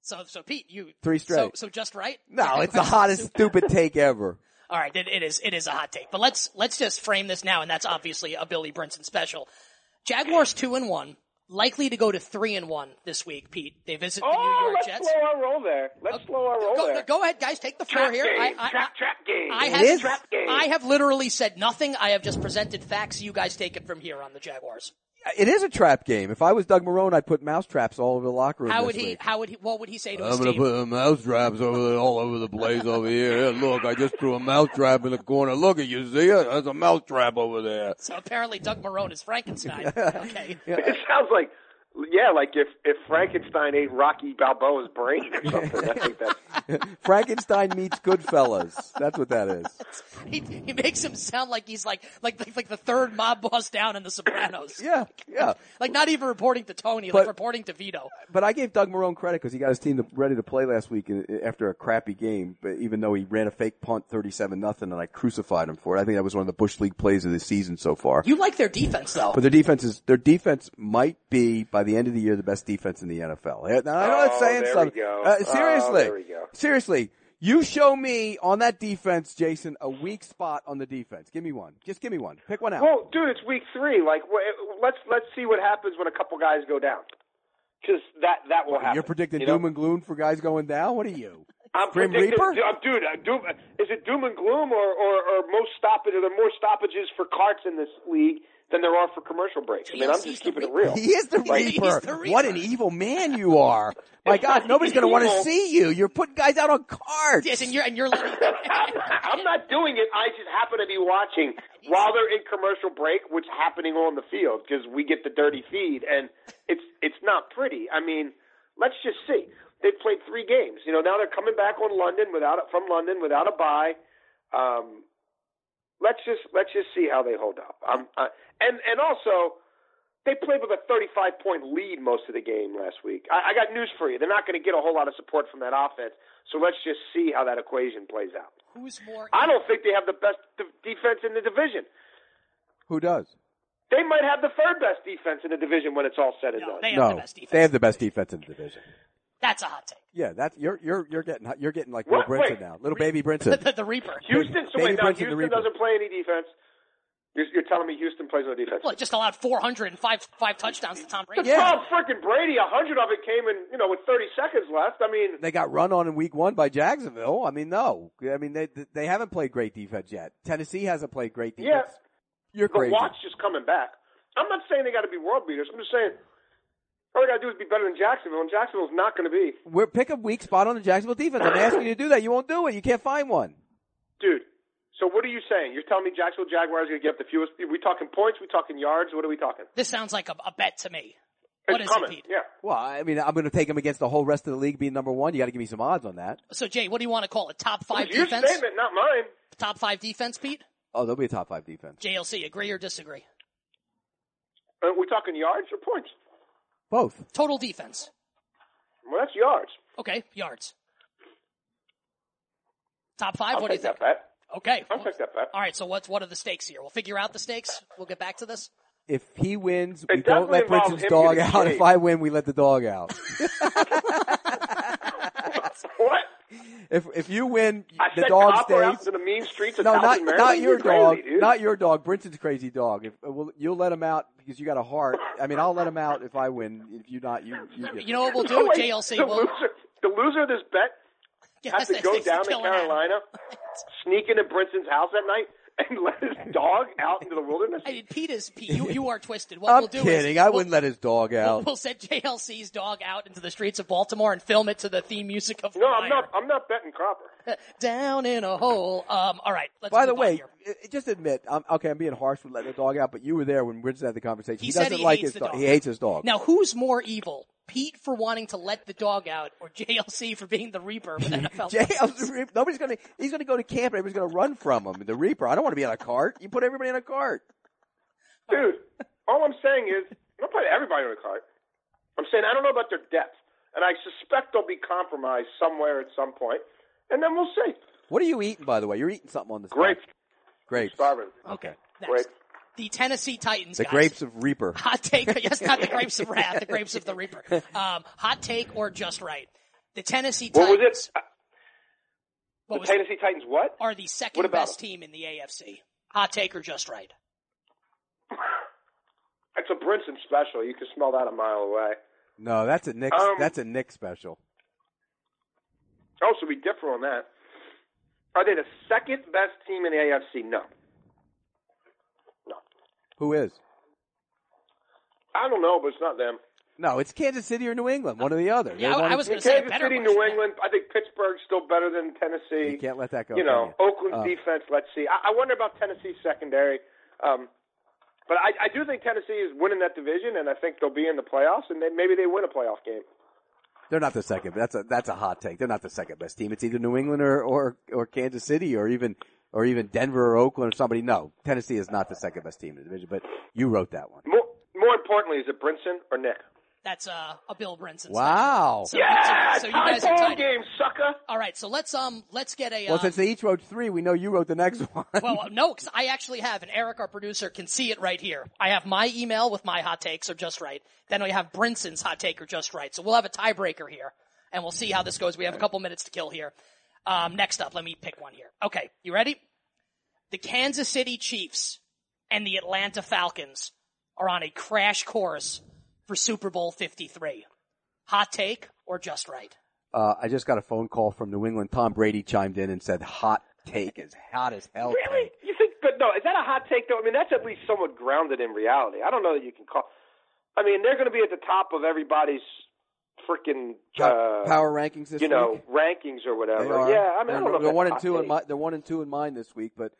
so, so Pete, you Three So, straight. so just right? No, it's the hottest stupid take ever. All right, it, it is. It is a hot take, but let's let's just frame this now, and that's obviously a Billy Brinson special. Jaguars two and one, likely to go to three and one this week. Pete, they visit the New oh, York let's Jets. slow our roll there. Let's uh, slow our roll Go, there. go ahead, guys. Take the floor Trap here. game. I, I, trap, trap game. I have is. Trap game. I have literally said nothing. I have just presented facts. You guys take it from here on the Jaguars. It is a trap game. If I was Doug Marrone, I'd put mouse traps all over the locker room. How would he? week. How would he? What would he say to I'm his gonna team? put mouse traps over the, all over the place over here. Yeah, look, I just threw a mouse trap in the corner. Look at you, see it? There's a mouse trap over there. So apparently, Doug Marrone is Frankenstein. Okay. It sounds like, yeah, like if if Frankenstein ate Rocky Balboa's brain or something. I think that's Frankenstein meets Goodfellas. That's what that is. He, he makes him sound like he's like like like, like the third mob boss down in The Sopranos. Yeah, yeah. Like not even reporting to Tony, like reporting to Vito. But I gave Doug Marrone credit because he got his team to, ready to play last week after a crappy game. But even though he ran a fake punt, thirty-seven nothing, and I crucified him for it. I think that was one of the bush league plays of the season so far. You like their defense though. But their defense is their defense might be by the end of the year the best defense in the NFL. Now, I know it's Oh, saying something. Uh, Oh, seriously, go. seriously, you show me on that defense, Jason, a weak spot on the defense. Give me one. Just give me one. Pick one out. Well, dude, it's week three. Like, let's let's see what happens when a couple guys go down, because that that will happen. You're predicting you know? doom and gloom for guys going down. What are you? I'm Grim predicting, Reaper? dude. Uh, doom, is it doom and gloom or, or, or most stoppage? Are there more stoppages for carts in this league than there are for commercial breaks. I mean, I'm just keeping it real. He is the He's Reaper. the Reaper. What an evil man you are. My God, nobody's going to want to see you. You're putting guys out on cards. Yes, and you're and you're letting. I'm not doing it. I just happen to be watching while they're in commercial break, what's happening on the field because we get the dirty feed, and it's it's not pretty. I mean, let's just see. They've played three games. You know, now they're coming back on London without a- from London without a bye. Um, let's just let's just see how they hold up. Um, uh, and and also. They played with a 35 point lead most of the game last week. I, I got news for you. They're not going to get a whole lot of support from that offense. So let's just see how that equation plays out. Who's more? I don't think they have the best de- defense in the division. Who does? They might have the third best defense in the division when it's all said and No, done. they have No, the best defense. they have the best defense in the division. That's a hot take. Yeah, that's you're you're you're getting you're getting like What? Will Brinson now, little baby Brinson. the, the Reaper. Houston, so Baby wait, now Brinson, the Houston Reaper. doesn't play any defense. You're, you're telling me Houston plays no defense? Well, it just allowed 400 and five five touchdowns to Tom Brady. Yeah. Tom freaking Brady, a hundred of it came in, you know, with 30 seconds left. I mean, They got run on in week one by Jacksonville. I mean, no, I mean they they haven't played great defense yet. Tennessee hasn't played great defense. Yeah. You're the crazy. watch is coming back. I'm not saying they got to be world beaters. I'm just saying all we got to do is be better than Jacksonville, and Jacksonville's not going to be. We're pick a weak spot on the Jacksonville defense. I'm asking you to do that. You won't do it. You can't find one. Dude, so what are you saying? You're telling me Jacksonville Jaguars are going to get up the fewest? Are we talking points? we talking yards? What are we talking? This sounds like a, a bet to me. What it's is coming. it, Pete? Yeah. Well, I mean, I'm going to take them against the whole rest of the league being number one. You got to give me some odds on that. So Jay, what do you want to call it? Top five It's your defense? statement, not mine. Top five defense, Pete? Oh, they'll be a top five defense. JLC, agree or disagree? Are we talking yards or points? Both. Total defense. Well, that's yards. Okay, yards. Top 5 I'll what do you take think? that bet. Okay. I'll take that bet. All right, so what's what are the stakes here? We'll figure out the stakes. We'll get back to this. If he wins, It we don't let definitely Brinson's dog out. paid. If I win, we let the dog out. What? if if you win, I the said dog copper out stays. to the mean streets of No, not Maryland? not your You're crazy, dog, dude. not your dog. Brinson's crazy dog. If uh, well, you'll let him out because you got a heart. I mean, I'll let him out if I win. If you not, you you get. You know what we'll do? wait, JLC the will loser, the loser of this bet has to go down to Kill an. Carolina, sneak into Brinson's house at night, and let his dog out into the wilderness. I mean, Pete is Pete. You you are twisted. What I'm we'll do kidding. is I we'll- wouldn't let his dog We'll, out. we'll send JLC's dog out into the streets of Baltimore and film it to the theme music of No, I'm not. I'm not betting Cropper. Down in a hole. Um, all right. Let's By the way, here. i- i- just admit, I'm, okay, I'm being harsh with letting the dog out, but you were there when Brinson had the conversation. He He, said doesn't he like hates his the dog. dog. He hates his dog. Now, who's more evil? Pete for wanting to let the dog out, or JLC for being the Reaper with NFL? Jay, license? nobody's gonna. He's gonna go to camp and everybody's gonna run from him. The Reaper. I don't want to be on a cart. You put everybody in a cart. Dude, all I'm saying is, I'm not putting everybody on a cart. I'm saying I don't know about their depth, and I suspect they'll be compromised somewhere at some point, and then we'll see. What are you eating, by the way? You're eating something on this. Grapes, Grapes. starving. Okay. Next. Great. The Tennessee Titans. The guys. grapes of Reaper. Hot take. Yes, not the grapes of wrath. The grapes of the Reaper. Um, hot take or just right. The Tennessee What Titans. was it? Uh, What the was Tennessee Titans. What? are the second What best them? team in the AFC. Hot take or just right. It's a Brinson special. You can smell that a mile away. No, that's a Nick. Um, that's a Nick special. Oh, so we differ on that. Are they the second best team in the AFC? No. No. Who is? I don't know, but it's not them. No, it's Kansas City or New England. One or the other. Yeah, I- I was going to say a Kansas better City. New England. I think Pittsburgh's still better than Tennessee. You can't let that go. you know, can Oakland's Uh, defense. Let's see. I, I wonder about Tennessee's secondary. Um, but I, I do think Tennessee is winning that division, and I think they'll be in the playoffs, and then maybe they win a playoff game. They're not the second. That's a that's a hot take. They're not the second best team. It's either New England or or, or Kansas City or even or even Denver or Oakland or somebody. No, Tennessee is not the second best team in the division. But you wrote that one. More, more importantly, is it Brinson or Nick? That's uh, a Bill Brinson. Wow. So, Yeah, so, so you guys are ball tied. game, sucker. All right, so let's um let's get a. Well, uh, since they each wrote three, we know you wrote the next one. Well, no, because I actually have, and Eric, our producer, can see it right here. I have my email with my hot takes, are just right. Then we have Brinson's hot take, are just right. So we'll have a tiebreaker here, and we'll see how this goes. We have a couple minutes to kill here. Um, next up, let me pick one here. Okay, you ready? The Kansas City Chiefs and the Atlanta Falcons are on a crash course for Super Bowl 53. Hot take or just right? Uh, I just got a phone call from New England. Tom Brady chimed in and said, "Hot take is hot as hell." Really? take." You think but no, is that a hot take though? I mean, that's at least somewhat grounded in reality. I don't know that you can call. I mean, they're going to be at the top of everybody's freaking uh, power rankings this you know, week. rankings or whatever. Yeah, I mean, they're, I don't know. they're one and two in my, they're one and two in mine this week, but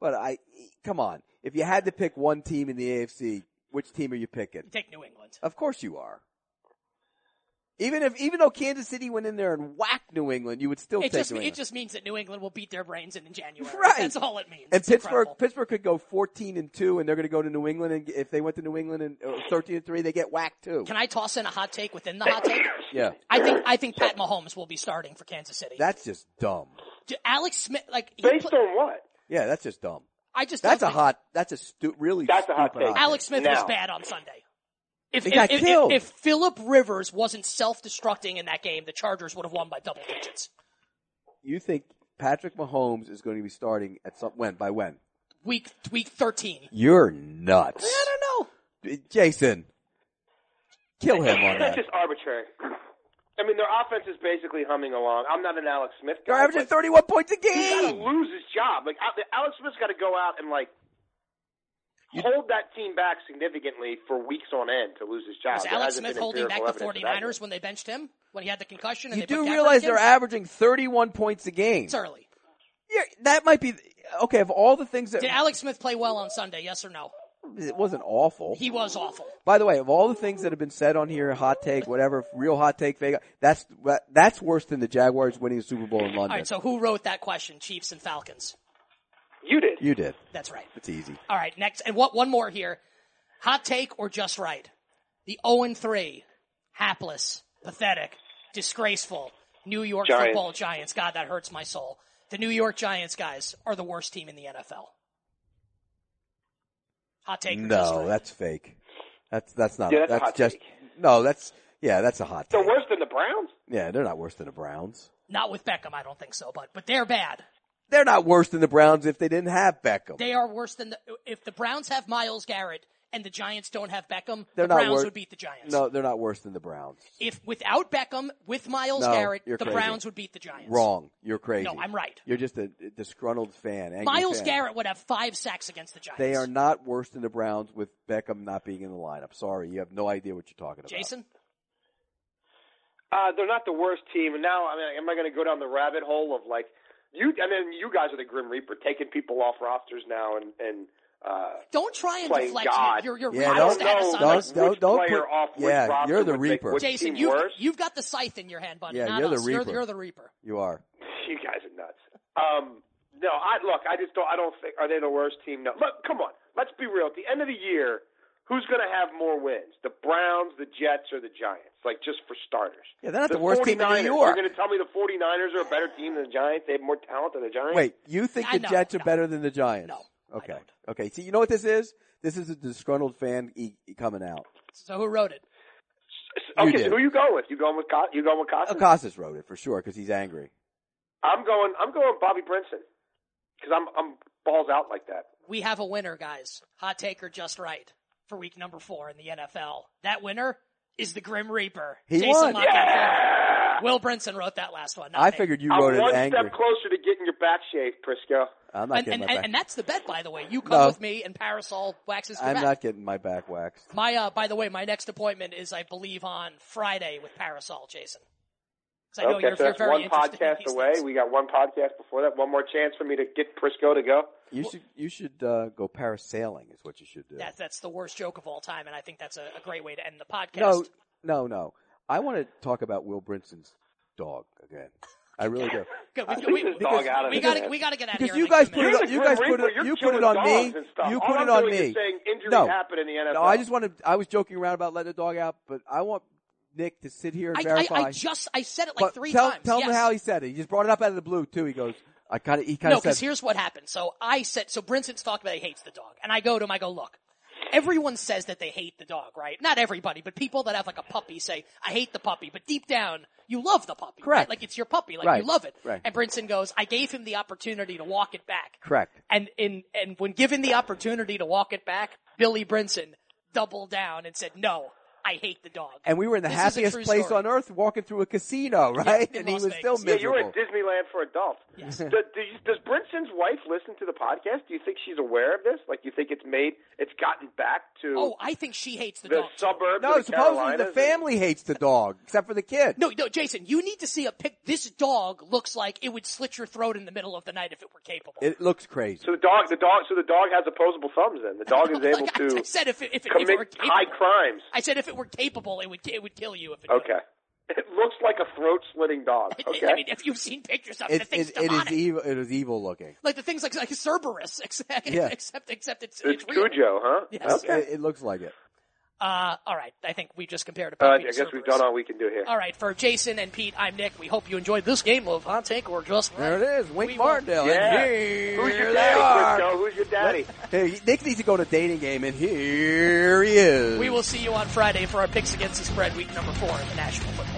but I come on. If you had to pick one team in the AFC, which team are you picking? Take New England. Of course you are. Even if even though Kansas City went in there and whacked New England, you would still It take just New it just means that New England will beat their brains in in January. Right. That's all it means. and It's Pittsburgh incredible. Pittsburgh could go 14 and 2 and they're going to go to New England and if they went to New England and uh, 13 and 3 they get whacked too. Can I toss in a hot take within the hot take? Yeah. I think I think Pat Mahomes will be starting for Kansas City. That's just dumb. D- Alex Smith, like he Based pla- on what? Yeah, that's just dumb. I just That's a hot that's a stu- really That's a hot stupid take. Alex Smith was bad on Sunday. If, He if, got if, killed. if, if Philip Rivers wasn't self-destructing in that game, the Chargers would have won by double digits. You think Patrick Mahomes is going to be starting at some when by when? Week week thirteen. You're nuts. I don't know. Jason. Kill him on That's that. just arbitrary. I mean, their offense is basically humming along. I'm not an Alex Smith guy. They're averaging 31 points a game. He's got to lose his job. Like Alex Smith's got to go out and like hold that team back significantly for weeks on end to lose his job. Was Alex Smith holding back the evidence of 49ers when they benched him? When he had the concussion? And You they do Kaepernick realize they're averaging 31 points a game. It's early. Yeah, that might be okay. Of all the things that Did Alex Smith play well on Sunday? Yes or no? it wasn't awful. He was awful. By the way, of all the things that have been said on here, hot take, whatever, real hot take, fake, that's that's worse than the Jaguars winning the Super Bowl in London. All right, so who wrote that question? Chiefs and Falcons. You did. you did. That's right. It's easy. All right, next, and what, one more here. Hot take or just right? The 0-3, hapless, pathetic, disgraceful New York Giants. football Giants. God, that hurts my soul. The New York Giants guys are the worst team in the NFL. Hot take or just No, right? that's fake. That's that's not. Yeah, that's a that's hot just take. no. That's yeah. That's a hot So take. worse than the Browns? Yeah, they're not worse than the Browns. Not with Beckham, I don't think so, but, but they're bad. They're not worse than the Browns if they didn't have Beckham. They are worse than the, if the Browns have Myles Garrett and the Giants don't have Beckham, They're the not Browns wor- would beat the Giants. No, they're not worse than the Browns. If without Beckham, with Miles No, Garrett, the crazy. Browns would beat the Giants. Wrong. You're crazy. No, I'm right. You're just a disgruntled fan. Miles fan. Garrett would have five sacks against the Giants. They are not worse than the Browns with Beckham not being in the lineup. Sorry, you have no idea what you're talking about. Jason? Uh, they're not the worst team. And now, I mean, am I going to go down the rabbit hole of like you? I mean, you guys are the Grim Reaper, taking people off rosters now and and uh, Don't try and deflect God. your, your, your Yeah, don't- status know, on don't- this. don't- don't put- off yeah, you're the Reaper. which Jason, you've, worse. you've got the scythe in your hand, buddy. Yeah, not you're the us. You're, Reaper. you're the Reaper. You are. You guys are nuts. Um, no, I look. I just don't. I don't think. Are they the worst team? No. Look, come on. Let's be real. At the end of the year, who's going to have more wins? The Browns, the Jets, or the Giants? Like just for starters. Yeah, they're not the, the worst team in 49ers. New York. You're going to tell me the 49ers are a better team than the Giants? They have more talent than the Giants? Wait, you think I the know, Jets are no. better than the Giants? No, I Okay. don't. Okay. See, you know what this is? This is a disgruntled fan e- e- coming out. So who wrote it? Okay, so who you going with? You going with Co- you going with Cousins? Kostos wrote it for sure because he's angry. I'm going. I'm going Bobby Brinson because I'm I'm balls out like that. We have a winner, guys. Hot take or just right for week number four in the NFL. That winner is the Grim Reaper. He Jason won. Lockett. Will Brinson wrote that last one. I me. figured you I'm wrote it one angry. step closer to getting your back shaved, Prisco. I'm not And, getting and, my back. and that's the bet, by the way. You come No. with me, and Parasol waxes I'm back. not getting my back waxed. My, uh, by the way, my next appointment is, I believe, on Friday with Parasol, Jason. 'Cause I know okay, you're, so you're that's very one podcast away. things. We got one podcast before that. One more chance for me to get Prisco to go. You should you should uh, go parasailing is what you should do. That's, that's the worst joke of all time, and I think that's a, a great way to end the podcast. No, no, no. I want to talk about Will Brinson's dog again. I really do. Good. I We, we, this dog out of we gotta, we gotta get out of Because here. you guys put it minutes. on- you guys put it- You're put it on me. dogs and. You All put I'm it on doing me. Is saying injuries No. happen in the NFL. No, I just wanted. I was joking around about letting the dog out, but I want Nick to sit here and I, verify. I, I just, I said it like but three tell, times. Tell yes. me how he said it. He just brought it up out of the blue too. He goes, I kind of, he kind of No, because here's what happened. So I said, so Brinson's talked about he hates the dog. And I go to him, I go, look, everyone says that they hate the dog, right? Not everybody, but people that have like a puppy say, I hate the puppy, but deep down, you love the puppy. Correct. Right? Like it's your puppy, like Right. you love it. Right. And Brinson goes, I gave him the opportunity to walk it back. correct. And in, and when given the opportunity to walk it back, Billy Brinson doubled down and said, no, I hate the dog. And we were in the This happiest place story. on earth walking through a casino, right? in and he was Vegas. still Yeah, Yeah, you were at Disneyland for adults. Yes. Do, do you, does Brinson's wife listen to the podcast? Do you think she's aware of this? Like, you think it's made, it's gotten back to Oh, I think she hates the, the dog. too. suburbs no, of the supposedly Carolinas? the family hates the dog, except for the kid. No, no, Jason, you need to see a pic. This dog looks like it would slit your throat in the middle of the night if it were capable. It looks crazy. So the dog, the dog, so the dog has opposable thumbs. Then the dog oh is able Like I- I to said if it, if it, if it were commit capable. high crimes. I said if it were capable, it would it would kill you if it. Okay, it looks like a throat slitting dog. Okay, I mean, if you've seen pictures of it, It, the thing's it, it is evil. It is evil looking. like the things like like Cerberus, except Yeah. except except it's it's it's real. Cujo, huh? Yes. Okay. It, it looks like it. Uh, all right, I think we just compared a Uh, I puppy to guess we've done all we can do here. All right, for Jason and Pete, I'm Nick. We hope you enjoyed this game of Hot Take or Just Right. There it is. Wink We will- Martindale. Yeah. Here Who's your daddy, are. Who's your daddy? Hey, Nick needs to go to dating game, and here he is. We will see you on Friday for our picks against the spread, week number four in the National Football.